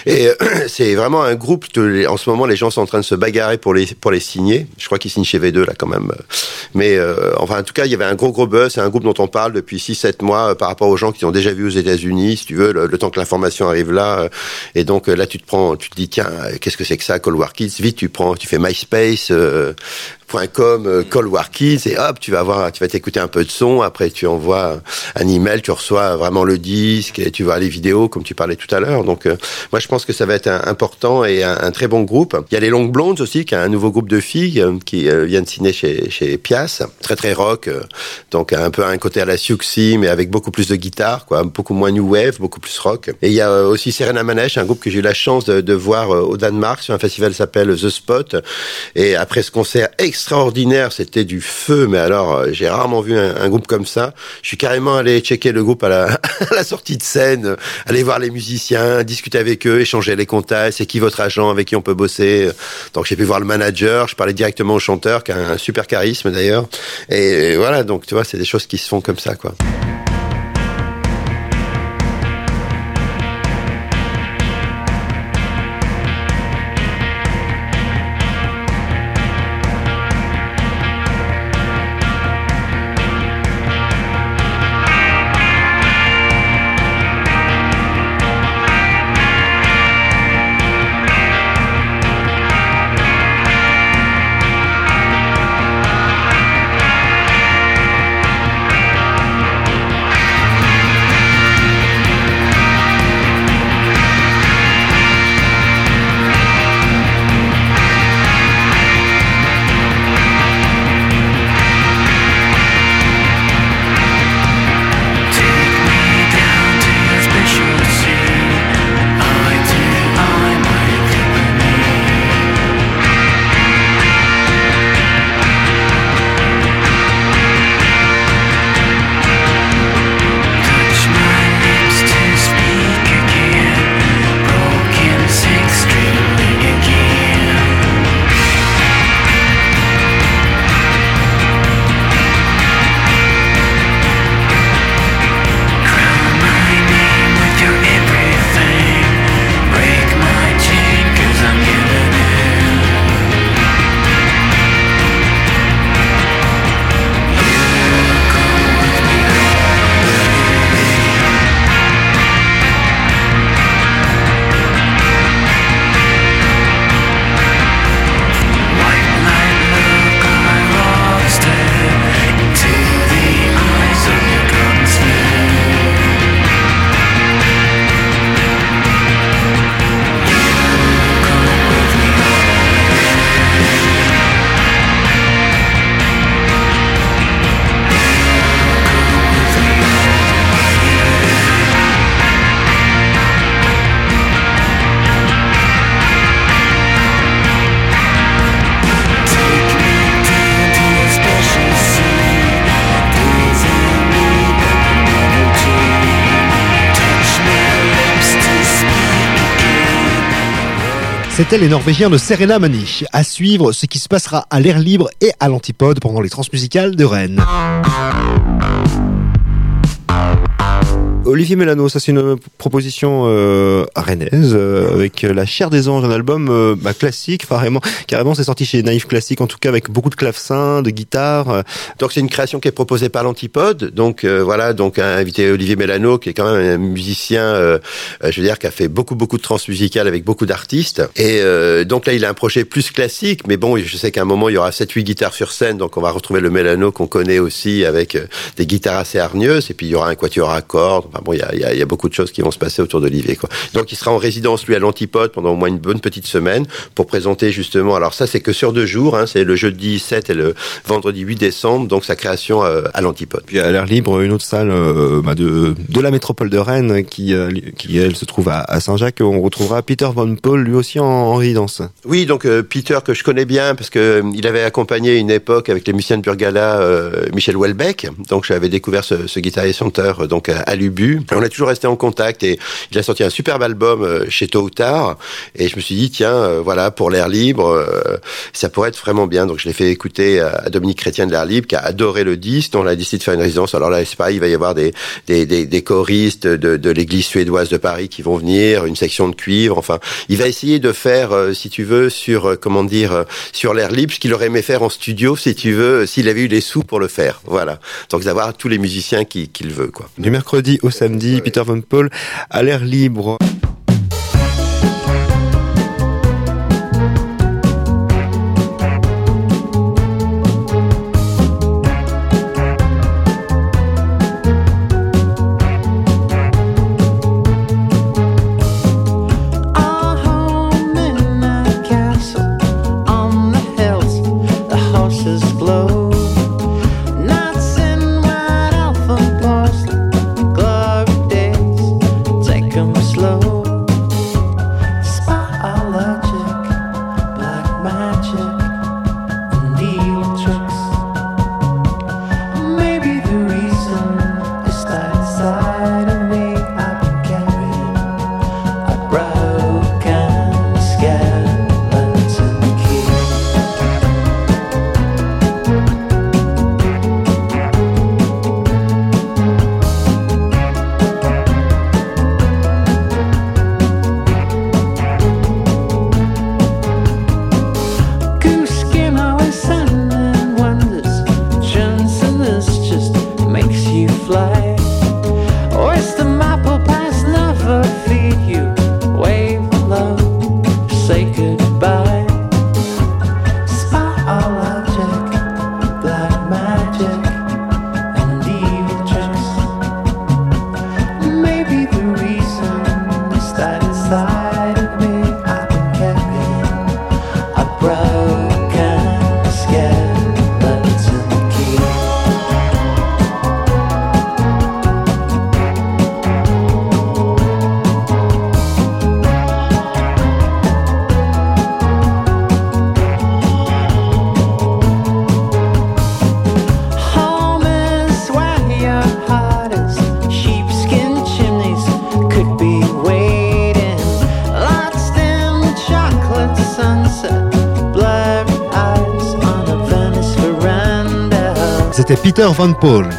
Et c'est vraiment un groupe. En ce moment, les gens sont en train de se bagarrer pour les pour les signer. Je crois qu'ils signent chez V2 là quand même. Mais euh, enfin, en tout cas, il y avait un gros gros buzz. C'est un groupe dont on parle depuis 6-7 mois euh, par rapport aux gens qui ont déjà vu aux États-Unis, si tu veux, le, temps que l'information arrive là. euh, et donc là, tu te prends, tu te dis tiens, qu'est-ce que c'est que ça, Cold War Kids? Vite, tu prends, tu fais MySpace. .com euh, Cold War Kids et hop tu vas voir tu vas t'écouter un peu de son. Après tu envoies un email tu reçois vraiment le disque et tu vois les vidéos comme tu parlais tout à l'heure. Donc euh, moi je pense que ça va être un- important et un, un très bon groupe. Il y a les Long Blondes aussi qui est un nouveau groupe de filles euh, qui euh, viennent signer chez chez Pias. Très très rock euh, donc un peu un côté à la Siouxsie mais avec beaucoup plus de guitare quoi. Beaucoup moins new wave beaucoup plus rock. Et il y a euh, aussi Serena Manesh un groupe que j'ai eu la chance de, de voir euh, au Danemark sur un festival qui s'appelle The Spot. Et après ce concert extraordinaire, c'était du feu, mais alors euh, j'ai rarement vu un, groupe comme ça. Je suis carrément allé checker le groupe à la, sortie de scène, euh, aller voir les musiciens, discuter avec eux, échanger les contacts, c'est qui votre agent, avec qui on peut bosser. Donc j'ai pu voir le manager, je parlais directement au chanteur, qui a un super charisme d'ailleurs. Et voilà, donc tu vois, c'est des choses qui se font comme ça, quoi. C'était les Norvégiens de Serena Mani. À suivre ce qui se passera à l'air libre et à l'antipode pendant les transmusicales de Rennes. Olivier Mélano, ça c'est une proposition euh, rennaise euh, avec La chair des anges, un album euh, bah, classique, carrément, carrément c'est sorti chez Naïf Classique en tout cas avec beaucoup de clavecins, de guitare. euh. Donc c'est une création qui est proposée par l'Antipode. Donc euh, voilà, donc a invité Olivier Mélano, qui est quand même un musicien, euh, euh, je veux dire, qui a fait beaucoup beaucoup de transmusicales avec beaucoup d'artistes. Et euh, donc là, il a un projet plus classique, mais bon, je sais qu'à un moment il y aura 7-8 guitares sur scène, donc on va retrouver le Mélano qu'on connaît aussi avec euh, des guitares assez hargneuses. Et puis il y aura un quatuor à cordes. Enfin, bon, il y a, y y beaucoup de choses qui vont se passer autour d'Olivier. Quoi. Donc il sera en résidence lui à l'Antipode pendant au moins une bonne petite semaine pour présenter justement. Alors ça c'est que sur deux jours, hein, c'est le jeudi 7 et le vendredi 8 décembre, donc sa création euh, à l'Antipode. Puis à l'air libre, une autre salle euh, bah, de, de la métropole de Rennes qui, euh, qui elle se trouve à, à Saint-Jacques. On retrouvera Peter Von Paul lui aussi en, en résidence. Oui, donc Peter que je connais bien parce que il avait accompagné une époque avec les musiciens de Burgala Michel Houellebecq. Donc j'avais découvert ce, ce guitariste chanteur euh, donc à, à l'Ubu. On a toujours resté en contact et il a sorti un superbe album euh, chez Tôt ou Tard. Et je me suis dit tiens euh, voilà pour l'air libre euh, ça pourrait être vraiment bien. Donc je l'ai fait écouter à, Dominique Chrétien de l'air libre qui a adoré le disque. On a décidé de faire une résidence. Alors là c'est pareil, il va y avoir des des, des, choristes de, l'église suédoise de Paris qui vont venir, une section de cuivre. Enfin il va essayer de faire si tu veux sur comment dire sur l'air libre ce qu'il aurait aimé faire en studio si tu veux s'il avait eu les sous pour le faire. Voilà. Donc d'avoir tous les musiciens qui- qu'il veut quoi. Du mercredi au samedi, Peter Von Paul à l'air libre. Peter Van Paul.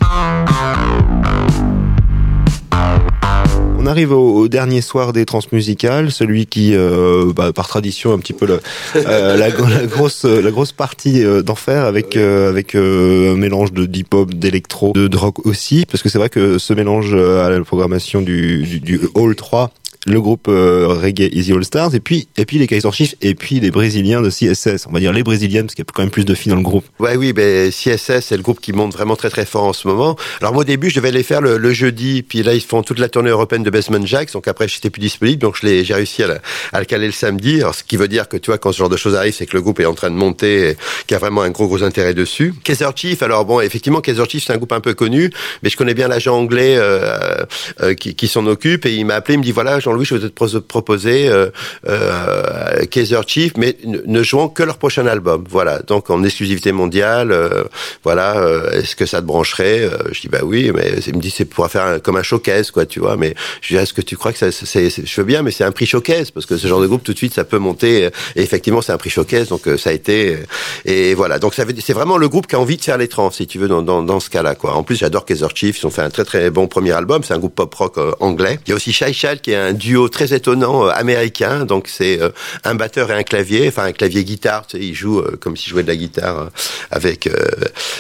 On arrive au, au dernier soir des transmusicales, celui qui, euh, bah, par tradition, un petit peu le, euh, la, la grosse, la grosse partie euh, d'enfer avec euh, avec euh, un mélange de deep hop, d'électro, de, de rock aussi, parce que c'est vrai que ce mélange euh, à la programmation du, du, du Hall 3 le groupe euh, reggae Easy All Stars et puis et puis les Kaiser Chiefs et puis les Brésiliens de CSS on va dire les Brésiliennes parce qu'il y a quand même plus de filles dans le groupe Ouais, oui, ben CSS, c'est le groupe qui monte vraiment très très fort en ce moment. Alors moi au début, je devais les faire le, le jeudi, puis là ils font toute la tournée européenne de Basement Jacks, donc après j'étais plus disponible, donc j'ai réussi à, la- à le caler le samedi. Alors ce qui veut dire que tu vois quand ce genre de choses arrive, c'est que le groupe est en train de monter, et qu'il y a vraiment un gros gros intérêt dessus. Kaiser Chief, alors bon, effectivement Kaiser Chief c'est un groupe un peu connu, mais je connais bien l'agent anglais euh, euh, qui, qui s'en occupe et il m'a appelé, il me dit voilà Jean-Louis, je vais te pro- proposer euh, euh, Kaiser Chief, mais ne, jouant que leur prochain album. Voilà, donc en exclusivité mondiale. euh, voilà, euh, est-ce que ça te brancherait Euh, Je dis bah oui, mais il me dit c'est pour faire un- comme un showcase quoi, tu vois. Mais je dis est-ce que tu crois que ça, c'est, je veux bien, mais c'est un prix showcase parce que ce genre de groupe tout de suite ça peut monter. euh, Et effectivement c'est un prix showcase, donc ça a été. Et voilà, donc ça c'est vraiment le groupe qui a envie de faire les trans, si tu veux, dans, dans, dans ce cas-là quoi. En plus j'adore Kaiser Chiefs, ils ont fait un très très bon premier album, c'est un groupe pop rock anglais. Il y a aussi Shy Child qui est un duo très étonnant euh, américain. Donc c'est euh, un batteur et un clavier, enfin un clavier guitare. Tu sais, il joue euh, comme s'il jouait de la guitare avec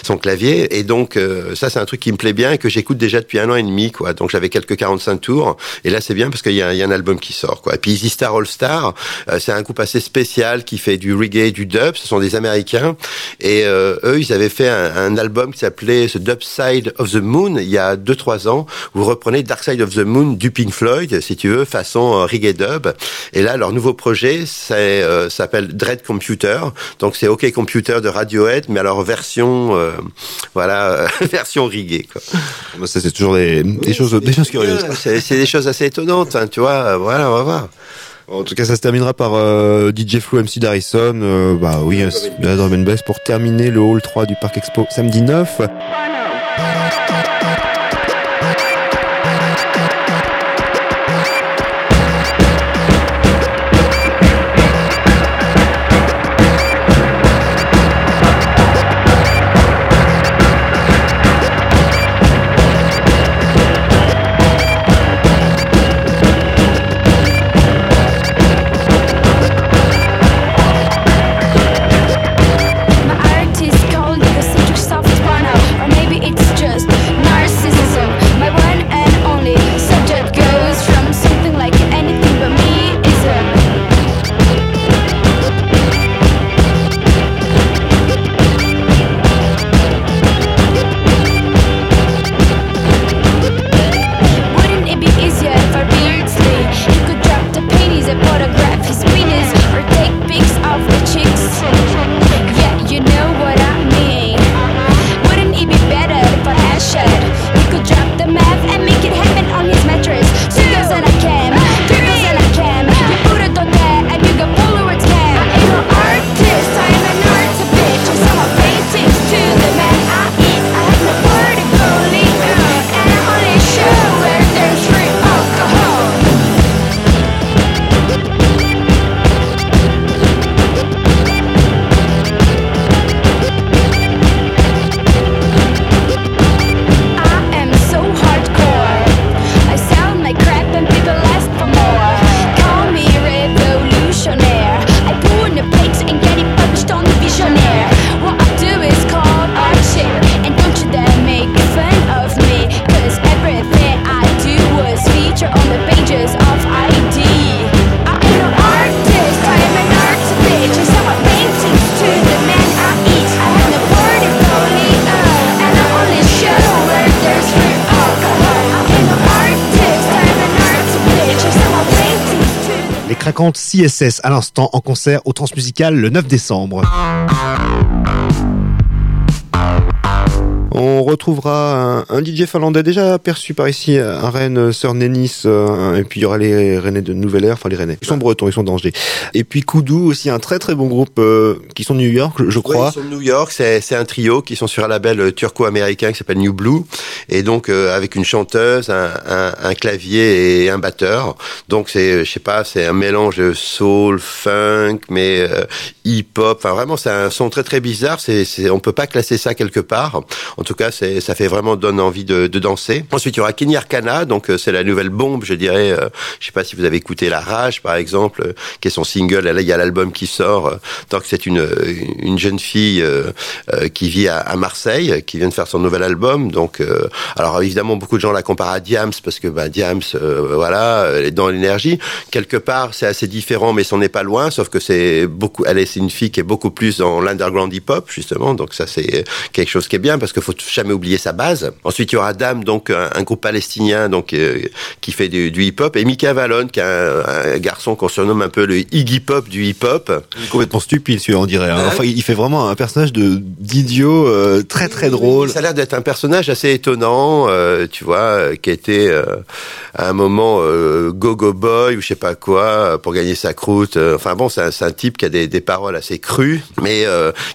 son clavier. Et donc ça c'est un truc qui me plaît bien et que j'écoute déjà depuis un an et demi. Quoi. Donc j'avais quelques 45 tours. Et là c'est bien parce qu'il y, a- un album qui sort. Quoi. Et puis Easy Star All Star, c'est un groupe assez spécial qui fait du reggae, du dub. Ce sont des Américains. Et eux, ils avaient fait un, un album qui s'appelait The Dub Side of the Moon il y a 2-3 ans. Vous reprenez Dark Side of the Moon du Pink Floyd, si tu veux, façon euh, reggae dub. Et là, leur nouveau projet, euh, s'appelle Dread Computer. Donc c'est OK Computer de Radiohead, mais alors version, euh, voilà, version reggae. Quoi. Ça, c'est toujours des, des choses, des choses curieuses. C'est des choses assez étonnantes, hein, tu vois. Voilà, on va voir. En tout cas, ça se terminera par euh, DJ Flo MC Darrison. Euh, bah oui, de la drum and bass pour terminer le hall 3 du Parc Expo samedi 9. CSS à l'instant en concert au Transmusical le 9 décembre. On retrouvera un, un DJ finlandais déjà aperçu par ici à Rennes, Sœur Nénis, euh, et puis il y aura les Rennais de Nouvelle Ère, enfin les Rennais. Ils sont bretons, ils sont d'Angers. Et puis Koudou aussi, un très très bon groupe euh, qui sont de New York, je crois. ils sont de New York, c'est un trio qui sont sur un label euh, turco-américain qui s'appelle New Blue, et donc euh, avec une chanteuse, un, un, un clavier et un batteur. Donc c'est, euh, je sais pas, c'est un mélange soul, funk, mais euh, hip-hop. Enfin vraiment, c'est un son très très bizarre. C'est, on peut pas classer ça quelque part. En tout cas, c'est, ça fait vraiment donne envie de, danser. Ensuite, il y aura Kenny Arcana, donc euh, c'est la nouvelle bombe, je dirais. euh, je sais pas si vous avez écouté La Rage, par exemple, euh, qui est son single. Là, il y a l'album qui sort. donc c'est une une jeune fille qui vit à, Marseille, qui vient de faire son nouvel album. Donc, alors évidemment, beaucoup de gens la comparent à Diams parce que bah, Diams, voilà, elle est dans l'énergie. Quelque part, c'est assez différent, mais c'en n'est pas loin. Sauf que c'est beaucoup. Elle est, c'est une fille qui est beaucoup plus dans l'underground hip-hop justement. Donc ça, c'est quelque chose qui est bien parce qu'il faut jamais oublier sa base. Ensuite, il y aura Dame, donc un, un groupe palestinien, donc euh, qui fait du, du hip-hop, et Mika Valon, qui est un, un garçon qu'on surnomme un peu le Iggy Pop du hip-hop. Il est complètement stupide, celui-là, on dirait. hein. Enfin, il fait vraiment un personnage de d'idiot euh, très très drôle. Ça a l'air d'être un personnage assez étonnant, euh, tu vois, qui était à un moment go-go boy ou je sais pas quoi pour gagner sa croûte. Enfin bon, c'est un, c'est un type qui a des, des paroles assez crues, mais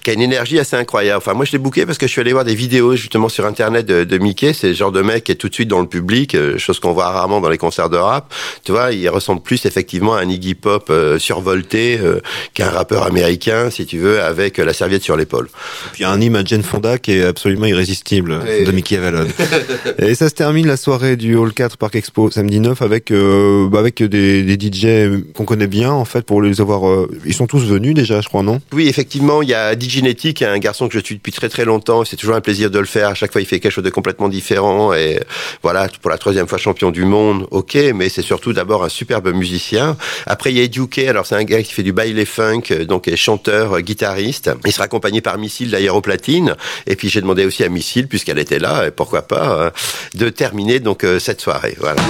qui a une énergie assez incroyable. Enfin moi je l'ai booké parce que je suis allé voir des vidéos justement sur internet de, de Mickey, c'est le genre de mec qui est tout de suite dans le public, euh, chose qu'on voit rarement dans les concerts de rap. Tu vois, il ressemble plus effectivement à un Iggy Pop euh, survolté euh, qu'un rappeur américain, si tu veux, avec la serviette sur l'épaule. Puis il y a un hymne à Jane Fonda qui est absolument irrésistible de Mickey Avalon. et ça se termine la soirée du Hall 4 Parc Expo samedi 9 avec euh, bah, avec des, des DJ qu'on connaît bien en fait pour les avoir. euh, ils sont tous venus déjà, je crois, non? Oui, effectivement, il y a Diginetic, un garçon que je suis depuis très très longtemps. C'est toujours un plaisir de le faire. À chaque fois, il fait quelque chose de complètement différent. Et voilà, pour la troisième fois champion du monde, ok, mais c'est surtout d'abord un superbe musicien. Après, il y a Eduke. Alors, c'est un gars qui fait du baile funk, euh, donc chanteur, euh, guitariste. Il sera accompagné par Missile d'ailleurs au platine. Et puis, j'ai demandé aussi à Missile, puisqu'elle était là, et pourquoi pas, euh, de terminer donc cette soirée. Voilà.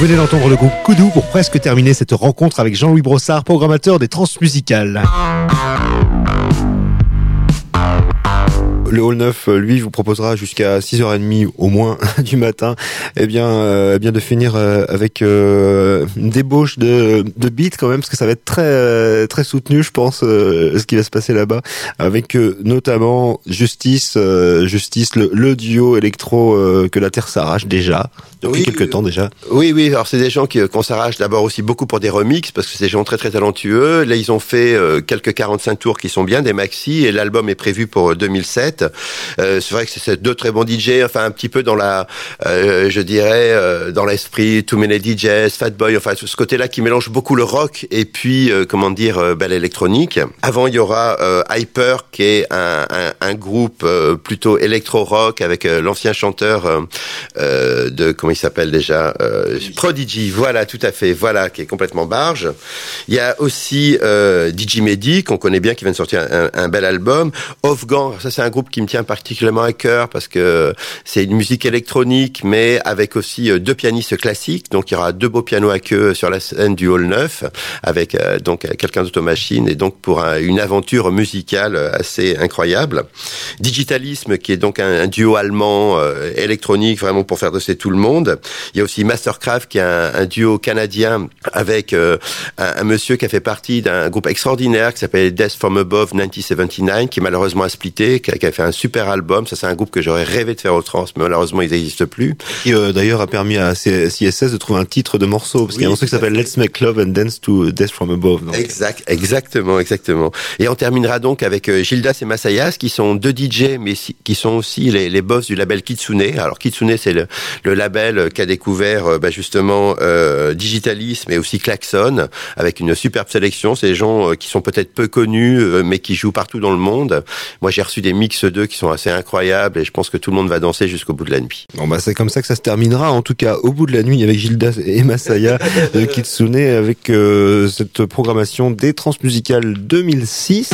Venez d'entendre le groupe Koudou pour presque terminer cette rencontre avec Jean-Louis Brossard, programmateur des transmusicales. Le Hall 9, euh, lui, vous proposera jusqu'à 6h30 au moins du matin, eh bien, euh, eh bien de finir euh, avec euh, une débauche de, de beats quand même, parce que ça va être très très soutenu, je pense, euh, ce qui va se passer là-bas, avec notamment Justice, Justice, le, le duo électro que la Terre s'arrache déjà depuis Oui, quelques temps déjà. Oui, oui. Alors c'est des gens qui qu'on s'arrache d'abord aussi beaucoup pour des remixes parce que c'est des gens très très talentueux. Là ils ont fait quelques 45 tours qui sont bien des maxi et l'album est prévu pour euh, 2007. Euh, c'est vrai que c'est- deux très bons DJ. Enfin un petit peu dans la, euh, je dirais euh, dans l'esprit Too Many DJs, Fatboy. Enfin ce côté-là qui mélange beaucoup le rock et puis comment dire euh, ben, l'électronique. Avant il y aura Hyper qui est un, un, un groupe plutôt électro-rock avec l'ancien chanteur de comment il s'appelle déjà Prodigy. Voilà, tout à fait. Voilà, qui est complètement barge. Il y a aussi DJ Mehdi qu'on connaît bien, qui vient de sortir un, un bel album. Offgang, ça c'est un groupe qui me tient particulièrement à cœur parce que c'est une musique électronique, mais avec aussi euh, deux pianistes classiques. Donc il y aura deux beaux pianos à queue sur la scène du Hall 9 avec euh, donc euh, quelqu'un d'automachine et donc pour un- une aventure musicale assez incroyable. Digitalisme qui est donc un, duo allemand électronique vraiment pour faire danser tout le monde. Il y a aussi Mastercraft qui est un, duo canadien avec un, monsieur qui a fait partie d'un groupe extraordinaire qui s'appelle Death from Above 1979 qui malheureusement a splitté, qui a fait un super album. Ça c'est un groupe que j'aurais rêvé de faire au trans, mais malheureusement ils n'existent plus. Qui euh, d'ailleurs a permis à CSS de trouver un titre de morceau, parce qu'il y a un morceau qui s'appelle fait. Let's Make Love and Dance to Death from Above. donc. Exact, exactement, exactement. Et on terminera donc avec euh, Gildas et Masayas, qui sont deux DJ, mais qui sont aussi les, les boss du label Kitsune. Alors Kitsune, c'est le, le label qu'a découvert euh, bah, justement euh, Digitalisme et aussi Klaxon, avec une superbe sélection. C'est des gens qui sont peut-être peu connus, mais qui jouent partout dans le monde. Moi, j'ai reçu des mix deux qui sont assez incroyables et je pense que tout le monde va danser jusqu'au bout de la nuit. Bon bah c'est comme ça que ça se terminera en tout cas au bout de la nuit avec Gildas et Masaya de Kitsune avec euh, cette programmation des transmusicales 2006.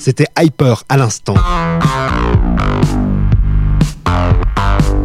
C'était Hyper à l'instant.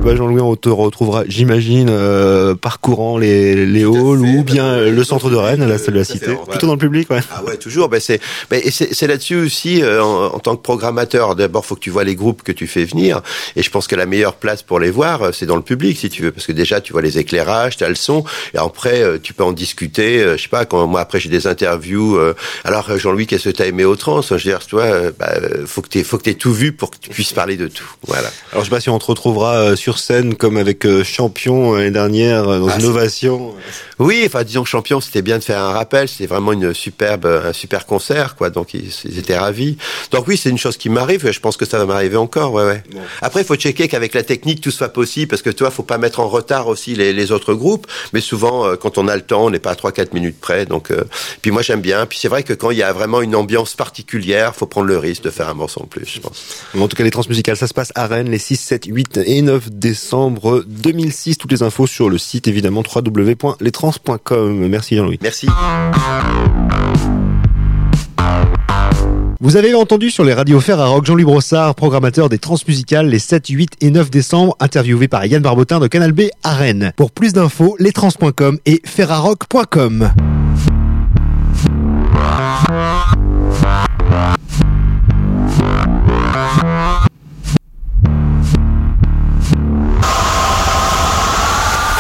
Bah, Jean-Louis, on te retrouvera, j'imagine, euh, parcourant les, les halls ou bien le centre de Rennes, là, c'est la cité. ouais. Plutôt dans le public, ouais. Ah ouais, toujours. Ben c'est, et c'est, là-dessus aussi, euh, en, en tant que programmateur. D'abord, faut que tu vois les groupes que tu fais venir. Et je pense que la meilleure place pour les voir, euh, c'est dans le public, si tu veux, parce que déjà, tu vois les éclairages, tu as le son, et après, tu peux en discuter. je sais pas. Quand moi, après, j'ai des interviews. euh, alors, Jean-Louis, qu'est-ce que t'as aimé au trans? Je veux dire, euh, bah, faut que t'aies, faut que t'aies tout vu pour que tu puisses parler de tout. Voilà. Alors, je sais pas si on te retrouvera euh, sur scène comme avec euh, Champion euh, l'année dernière, euh, dans Ah, une ovation. Oui, enfin disons que champion, c'était bien de faire un rappel, c'était vraiment une superbe, un super concert, quoi. Donc ils, ils étaient ravis. Donc oui, c'est une chose qui m'arrive. et Je pense que ça va m'arriver encore, ouais, ouais. Après, il faut checker qu'avec la technique tout soit possible, parce que toi, faut pas mettre en retard aussi les, les autres groupes. Mais souvent, euh, quand on a le temps, on n'est pas à 3-4 minutes près. Donc, euh, puis moi j'aime bien. Puis c'est vrai que quand il y a vraiment une ambiance particulière, faut prendre le risque de faire un morceau en plus, je pense. Bon, En tout cas, les transmusicales, ça se passe à Rennes les 6, 7, 8 et 9 décembre 2006. Toutes les infos sur le site évidemment www.lestrans.com. Merci Jean-Louis. Merci. Vous avez entendu sur les radios fer Jean-Louis Brossard, programmateur des transmusicales les 7, 8 et 9 décembre, interviewé par Yann Barbotin de Canal B à Rennes. Pour plus d'infos, lestrans.com et ferrarock.com.